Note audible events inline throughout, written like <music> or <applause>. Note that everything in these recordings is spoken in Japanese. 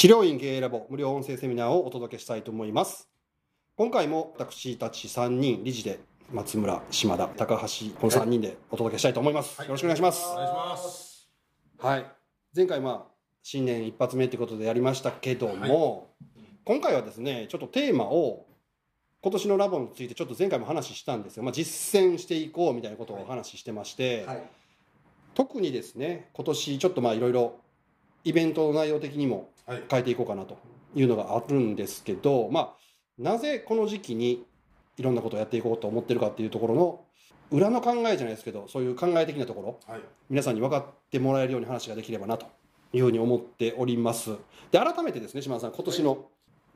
治療院経営ラボ無料音声セミナーをお届けしたいと思います。今回も私たち3人理事で松村島田高橋この3人でお届けしたいと思います、はい。よろしくお願いします。お願いします。はい。前回まあ新年一発目ということでやりましたけども、今回はですねちょっとテーマを今年のラボについてちょっと前回も話したんですよ、まあ、実践していこうみたいなことをお話ししてまして、はい。特にですね今年ちょっとまあいろいろイベントの内容的にもはい。変えていこうかなというのがあるんですけど、まあ、なぜこの時期にいろんなことをやっていこうと思ってるかっていうところの裏の考えじゃないですけどそういう考え的なところはい。皆さんに分かってもらえるように話ができればなというふうに思っておりますで改めてですね島田さん今年の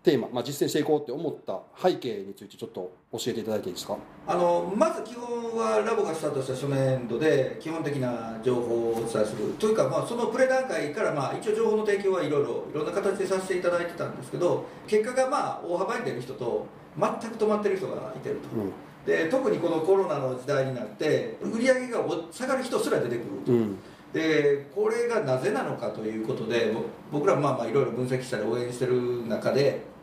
テーマ、まあ、実践していこうって思った背景についてちょっと教えていただいていいですか？あのまず基本はラボがスタートした初年度で基本的な情報をお伝えする。というか、まあ、そのプレ段階から、まあ、一応情報の提供はいろいろいろんな形でさせていただいてたんですけど結果がまあ大幅に出る人と全く止まってる人がいてると。うん。で特にこのコロナの時代になって売り上げが下がる人すら出てくると。うん。でこれがなぜなのかということでぼ僕らもまあまあいろいろ分析したり応援してる中で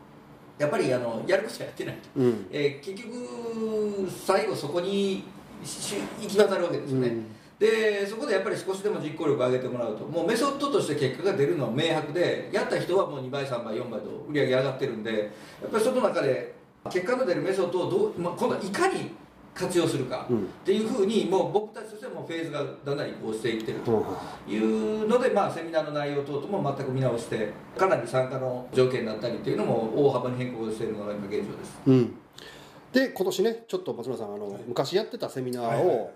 やっぱりあのやることやってないと。うん。えー結局最後そこにし行き渡るわけですよね、でそこでやっぱり少しでも実行力を上げてもらうともうメソッドとして結果が出るのは明白でやった人はもう2倍3倍4倍と売り上げ上がってるんでやっぱりその中で結果の出るメソッドをどう、まあ、今いかに活用するか。うん。っていうふうにもう僕たちとしてはもうフェーズがだんだん移行していってると。うん。いうので、まあ、セミナーの内容等々も全く見直してかなり参加の条件だったりっていうのも大幅に変更しているのが今現状です。うん、で今年ねちょっと松村さんあの、昔やってたセミナーはいはいはい。を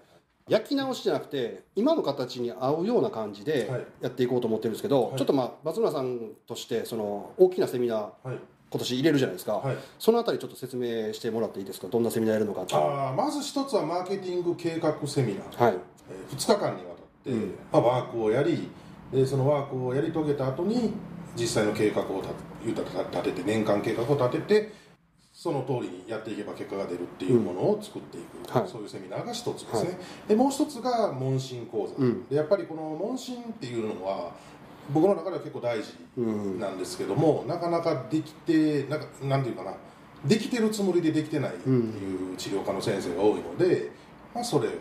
焼き直しじゃなくて今の形に合うような感じではい。やっていこうと思ってるんですけど、はい。ちょっとまあ松村さんとしてその大きなセミナーはい。今年入れるじゃないですか、はい。そのあたりちょっと説明してもらっていいですか？どんなセミナーやるのかああ、まず一つはマーケティング計画セミナー。はい。えー2日間にわたって、うん。まあ、ワークをやりでそのワークをやり遂げた後に実際の計画を立ててて年間計画を立ててその通りにやっていけば結果が出るっていうものを作っていく、はい。そういうセミナーが一つですね、はい。でもう一つが問診講座、うん。でやっぱりこの問診っていうのは僕の中では結構大事うん。なんですけども、なかなかできてなんかなんていうかなできてるつもりでできてないっていう治療科の先生が多いので、まあ、それを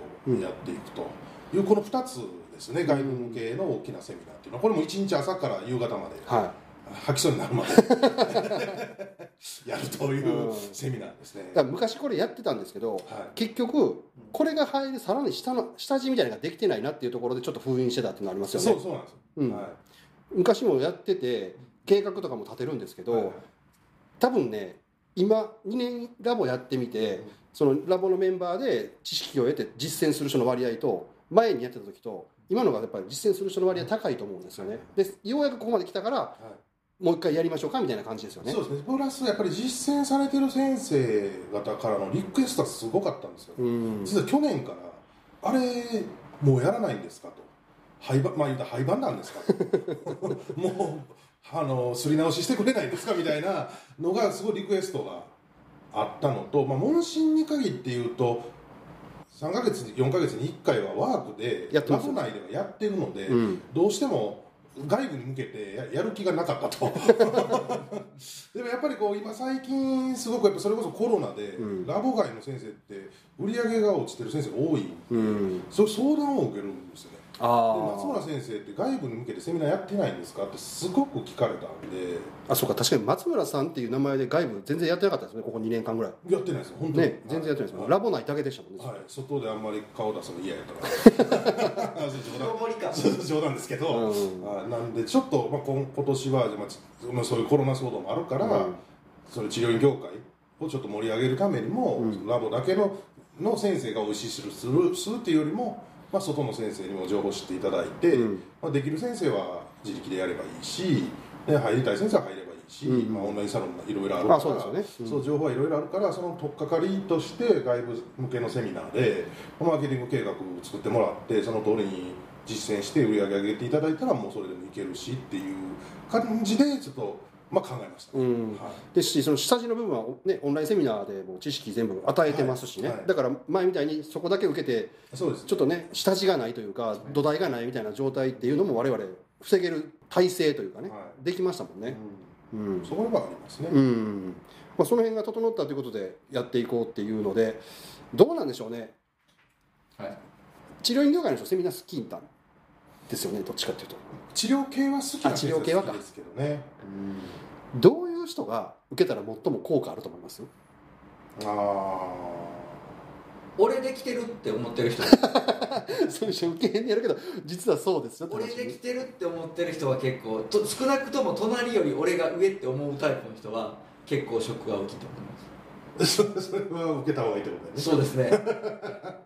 やっていくと。いうこの2つですね外部向けの大きなセミナーっていうのはこれも1日朝から夕方までは吐きそうになるまで。<laughs> やるというセミナーですね。いだから昔これやってたんですけど、はい。結局これが入るさらに下の下地みたいなのができてないなっていうところでちょっと封印してたっていうのありますよね。そうそうなんですよ、うん。はい。昔もやってて計画とかも立てるんですけど、はい多分ね今2年ラボやってみてそのラボのメンバーで知識を得て実践する人の割合と前にやってた時と今のがやっぱり実践する人の割合高いと思うんですよね。でようやくここまで来たからはいもう一回やりましょうかみたいな感じですよねそうですねプラスやっぱり実践されてる先生方からのリクエストはすごかったんですよ、うん実は去年から「あれもうやらないんですか?」と「廃盤まあ言うたら廃盤なんですか? <laughs>」ともうあのすり直ししてくれないんですか?」みたいなのがすごいリクエストがあったのと、まあ、問診に限って言うと3ヶ月4ヶ月に1回はワークでラボ内ではやってるので、うんどうしても外部に向けてややる気がなかったと。<laughs> でもやっぱりこう今最近すごくやっぱそれこそコロナで、うん。ラボ外の先生って売り上げが落ちてる先生が多い。んで、うん。そ相談を受けるんですよね松村先生って外部に向けてセミナーやってないんですかってすごく聞かれたんで。ああそうか確かに松村さんっていう名前で外部全然やってなかったですねここ2年間ぐらい。やってないです。よ本当に。ね全然やってないです。はい。ラボ内だけでしたもんね、はい、外であんまり顔出すの嫌やから。<laughs> <laughs> 冗談ですけど、うんあなんでちょっと、まあ、今今年は、まあそういうコロナ騒動もあるから、うん。その治療院業界をちょっと盛り上げるためにも、うん。ラボだけのの先生がおいしいするするっていうよりも、まあ、外の先生にも情報を知っていただいて、うん。まあ、できる先生は自力でやればいいしで入りたい先生は入ればいいし、うん。まあ、オンラインサロンもいろいろあるからあそうそう情報はいろいろあるからその取っかかりとして外部向けのセミナーでマーケティング計画を作ってもらってその通りに実践して売り上げ上げていただいたらもうそれでもいけるしっていう感じでちょっと、まあ、考えました、うん。はい。ですしその下地の部分は、ね、オンラインセミナーでもう知識全部与えてますしね、はい。はいだから前みたいにそこだけ受けてそうですちょっとね下地がないというか土台がないみたいな状態っていうのも我々防げる体制というかね、はできましたもんね、うん。そこはありますね、うん。まあ、その辺が整ったということでやっていこうっていうのでどうなんでしょうね。はい。治療院業界の人セミナー好きなんですよねどっちかっていうと。治療系は好きなあ治療系はか。好きですけどね。どういう人が受けたら最も効果あると思います？あ俺できてるって思ってる人。<laughs> そういう人受けへんねやるけど実はそうですよって俺話できてるって思ってる人は結構と少なくとも隣より俺が上って思うタイプの人は結構ショックが大きいと思います。<laughs> それは受けた方がいいってことだよね。そうですね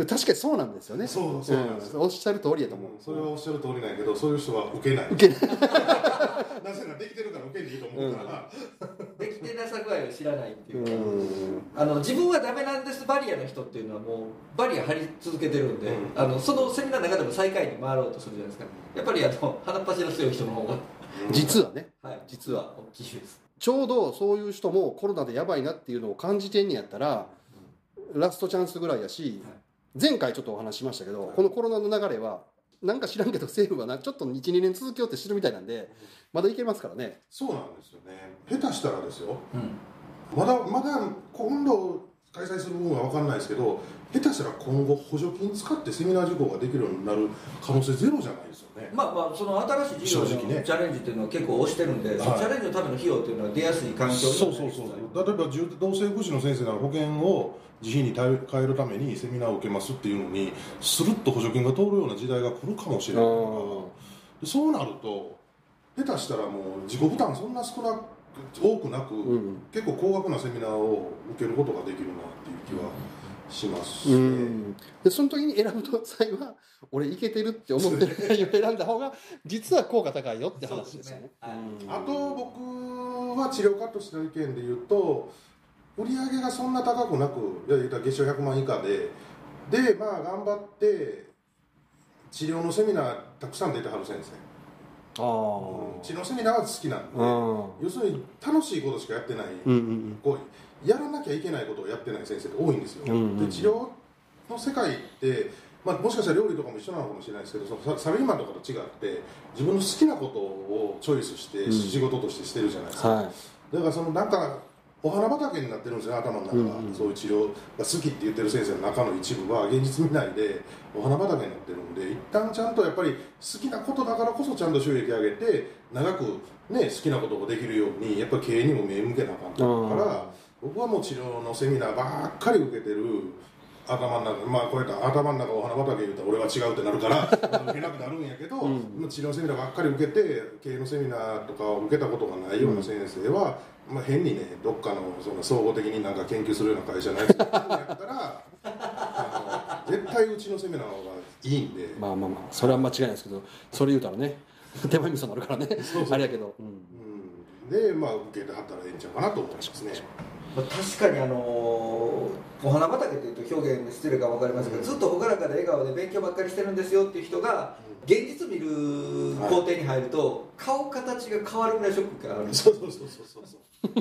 で確かにそうなんですよね。そうそうなんですん。おっしゃる通りやと思う、うんそれはおっしゃる通りなんやけどそういう人は受けない。受けない。<laughs> なぜならできてるから受けんでいいと思うから、できてなさ具合を知らないっていうか、うん。あの自分はダメなんですバリアの人っていうのはもうバリア張り続けてるんで、うん。あのそのセミナーの中でも最下位に回ろうとするじゃないですか。やっぱりあの鼻っ端の強い人の方が、実はね。はい、実は大きいです。ちょうどそういう人もコロナでやばいなっていうのを感じてんねやったらラストチャンスぐらいやし前回ちょっとお話ししましたけどこのコロナの流れはなんか知らんけど政府はなちょっと12年続けようってしてるみたいなんでまだいけますからね。そうなんですよね。下手したらですよ。うん。まだまだ今度開催する分は分かんないですけど下手したら今後補助金使ってセミナー受講ができるようになる可能性ゼロじゃないですよね。まあまあその新しい事業のチャレンジっていうのは結構推してるんで、はいそのチャレンジのための費用っていうのは出やすい環境そうそうそう例えば重同性福祉の先生なら保険を自費に変えるためにセミナーを受けますっていうのにスルッと補助金が通るような時代が来るかもしれない。とかでそうなると下手したらもう自己負担そんな少なく多くなく、うん。結構高額なセミナーを受けることができるなっていう気はしますね、うん。でその時に選ぶ際は俺いけてるって思ってる内容を選んだ方が実は効果高いよって話ですよね。すね。うん。あと僕は治療家としての意見で言うと売り上げがそんな高くなくいや言うたら月賞100万以下ででまあ頑張って治療のセミナーたくさん出てはる先生。あー。治療セミナーは好きなんであ要するに楽しいことしかやってない、うんうんこうやらなきゃいけないことをやってない先生って多いんですよ、うんうんうん。で治療の世界って、まあ、もしかしたら料理とかも一緒なのかもしれないですけどそのササラリーマンとかと違って自分の好きなことをチョイスしてうん。仕事としてしてるじゃないですか、はい。だからそのなんかお花畑になってるんですよ頭の中が、うんうんそういう治療が好きって言ってる先生の中の一部は現実見ないでお花畑になってるんで一旦ちゃんとやっぱり好きなことだからこそちゃんと収益上げて長くね好きなことができるようにやっぱり経営にも目向けなあかんから僕はもう治療のセミナーばっかり受けてる頭の中まあこうやって頭の中お花畑言うたら俺は違うってなるから <laughs> 受けなくなるんやけど、うん。治療セミナーばっかり受けて経営のセミナーとかを受けたことがないような先生は、まあ、変にねどっかのその総合的になんか研究するような会社のやつやったら <laughs> あの絶対うちのセミナーの方がいいんで、まあまあまあそれは間違いないですけどそれ言うたらね手前味噌になるからね。あれやけど、うん。うん、でまあ受けてはったらええんちゃうかなと思いますね。まあ確かにあのーお花畑っていうと表現失礼か分かりますけど、ずっと朗らかで笑顔で勉強ばっかりしてるんですよっていう人が現実見る工程に入ると、顔形が変わるぐらいショックがある。んですそうそうそうそうそう。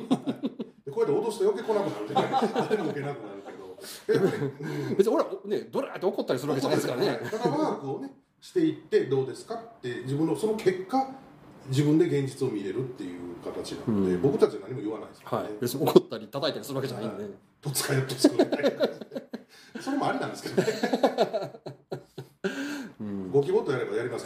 でこうやって脅すと余計来なくなる。んで、ね、誰も受けなくなるけど。<laughs> 別に俺はねドラーって怒ったりするわけじゃないですからね。だからワークをねしていってどうですかって自分のその結果自分で現実を見れるっていう形なので、うん。僕たちは何も言わないですからね、はい。別に怒ったり叩いたりするわけじゃないんで、とつかよとつくみたいな感じで。それもありなんですけどね。<laughs> うん。ご希望とやればやります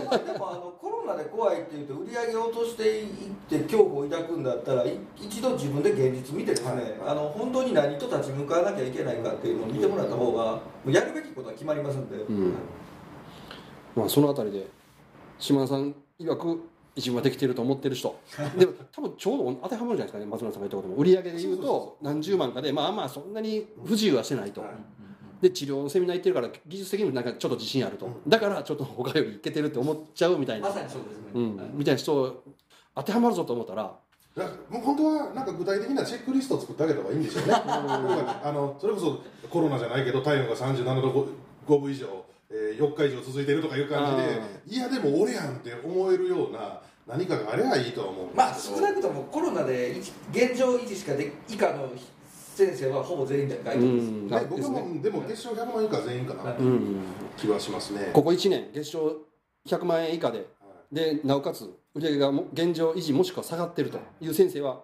からでもあのコロナで怖いっていうと売り上げを落としていって恐怖を抱くんだったらい一度自分で現実見てですね、はい。あの本当に何と立ち向かわなきゃいけないかっていうのを見てもらった方がもうやるべきことは決まりますんで、ん。まあそのあたりで島田さん曰く一分はできてると思ってる人。<laughs> でも多分ちょうど当てはまるじゃないですかね松村さんが言ったことも。売り上げで言うと何十万かでまあまあそんなに不自由はしてないと、はい。で治療のセミナー行ってるから技術的にもなんかちょっと自信あると、だからちょっと他よりいけてるって思っちゃうみたいな、まさにそうですね、うん。はいみたいな人当てはまるぞと思ったら。もう本当はなんか具体的なチェックリストを作ってあげた方がいいんでしょうね。<laughs> あのそれこそコロナじゃないけど体温が37度5分以上、えー4日以上続いてるとかいう感じでいやでも俺やんって思えるような何かがあればいいとは思うんまあ少なくともコロナで一現状維持しかで以下の先生はほぼ全員で外う国です、ん。ね、僕はもうでも決勝100万以下全員かな。はいといううん。気はしますね、ここ1年月賞100万円以下ででなおかつ売り上げがも現状維持もしくは下がってるという先生は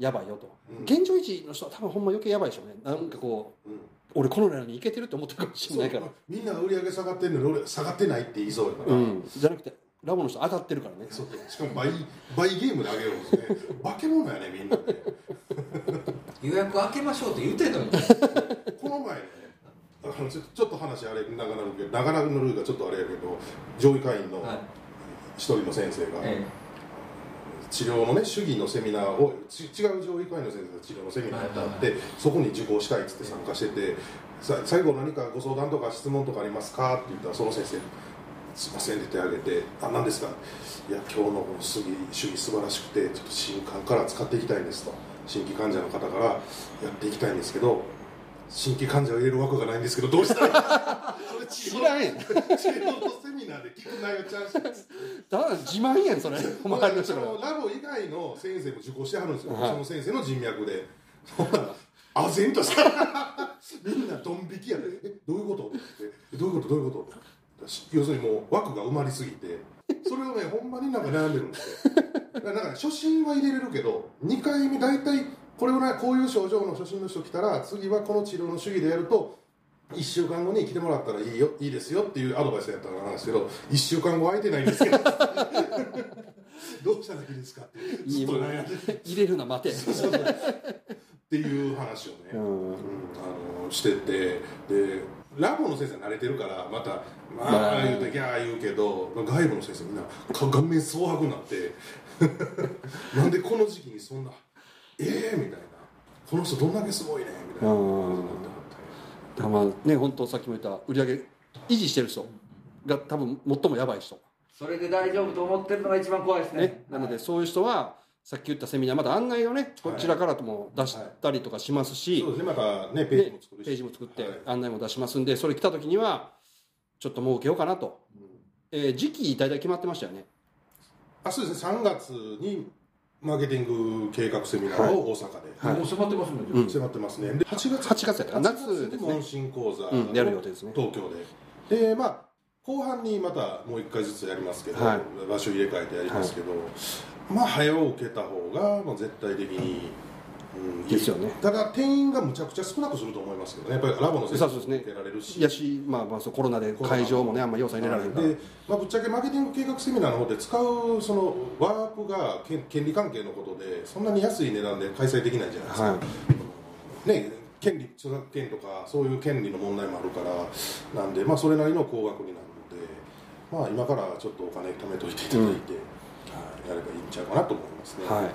やばいよと、うん。現状維持の人は多分ほんま余計やばいでしょうね。なんかこううん。俺このなのにいけてるって思ってるかもしれないから。みんなが売り上げ下がってるのに俺下がってないって言いそうやから、うん。じゃなくてラボの人上がってるからね。そう。しかも倍倍ゲームで上げるんですね化け物やねみんなね。予約開けましょうって言うてんのに。この前ねあのちょちょっと話あれ長なるけど長なるルーがちょっとあれやけど上位会員のはい。一人の先生が、え治療のね主義のセミナーをち違う上位会員の先生が治療のセミナーやってあって、そこに受講したいっつって参加しててさ最後何かご相談とか質問とかありますかって言ったらその先生「すいません」って手挙げて「あ何ですか?」いや今日のこの主義主義素晴らしくてちょっと新刊から使っていきたいんです」と。新規患者の方からやっていきたいんですけど新規患者を入れる枠がないんですけどどうしたらいい？れ知らんやん。治療のセミナーで聞く内容ちゃうしただ自慢やんそれ。<laughs> 周りの人からラボ以外の先生も受講してはるんですよ、はい。その先生の人脈で。<laughs> あぜんとした。みんなドン引きやで「えどういうこと?」っどういうこと？どういうこと?」要するにもう枠が埋まりすぎて。それをねほんまになんか悩んでるんですよ。だから初心は入れれるけど2回目大体これをねこういう症状の初心の人来たら次はこの治療の主義でやると1週間後に来てもらったらいいよいいですよっていうアドバイスやったらなんですけど1週間後空いてないんですけど。<laughs> どうしたらいいですかってずっと悩んでる入れるな待て。っていう話をね、うん。うんあのしてて。でラボの先生は慣れてるからまた「ままあ。あ」言うてギャー言うけど外部の先生みんなか顔面蒼白になって。<laughs> なんでこの時期にそんな「ええみたいな「この人どんだけすごいね」みたいなだからまあね本当さっきも言った売り上げ維持してる人が多分最もやばい人。それで大丈夫と思ってるのが一番怖いですね。ね、なのでそういう人はさっき言ったセミナーまた案内をねこちらからとも出したりとかしますし、そうですねまたねページでも作るし。ページも作ってはい。案内も出しますんでそれ来た時にはちょっと儲けようかなと、えー時期大体決まってましたよね。あそうですね3月にマーケティング計画セミナーを大阪で、はい。もう迫ってますね、うん。迫ってますね。で8月8月やった夏夏で問診講座をうんやる予定ですね。東京で。でまあ後半にまたもう1回ずつやりますけど、はい。場所入れ替えてやりますけど、まあ早う受けた方がもう絶対的に、うん、いいですよね。ただ定員がむちゃくちゃ少なくすると思いますけどね。やっぱりラボの先生そうですね。受けられるし。やし、まあ、まあそうコロナで会場もねあんま要素入れられへんから、で、まあ、ぶっちゃけマーケティング計画セミナーの方で使うそのワープが権権利関係のことでそんなに安い値段で開催できないじゃないですか、はい。ね、権利著作権とかそういう権利の問題もあるからなんで、まあ、それなりの高額になるので、まあ、今からちょっとお金貯めといていただいて、はいやればいいんちゃうかなと思いますね。はい、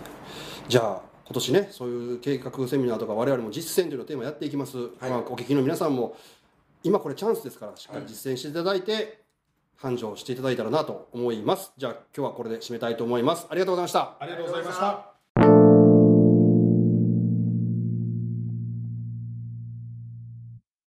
じゃあ今年ねそういう計画セミナーとか我々も実践というのをテーマやっていきます、まあ、お聞きの皆さんも今これチャンスですからしっかり実践していただいて、繁盛していただいたらなと思います。じゃあ今日はこれで締めたいと思います。ありがとうございました。ありがとうございました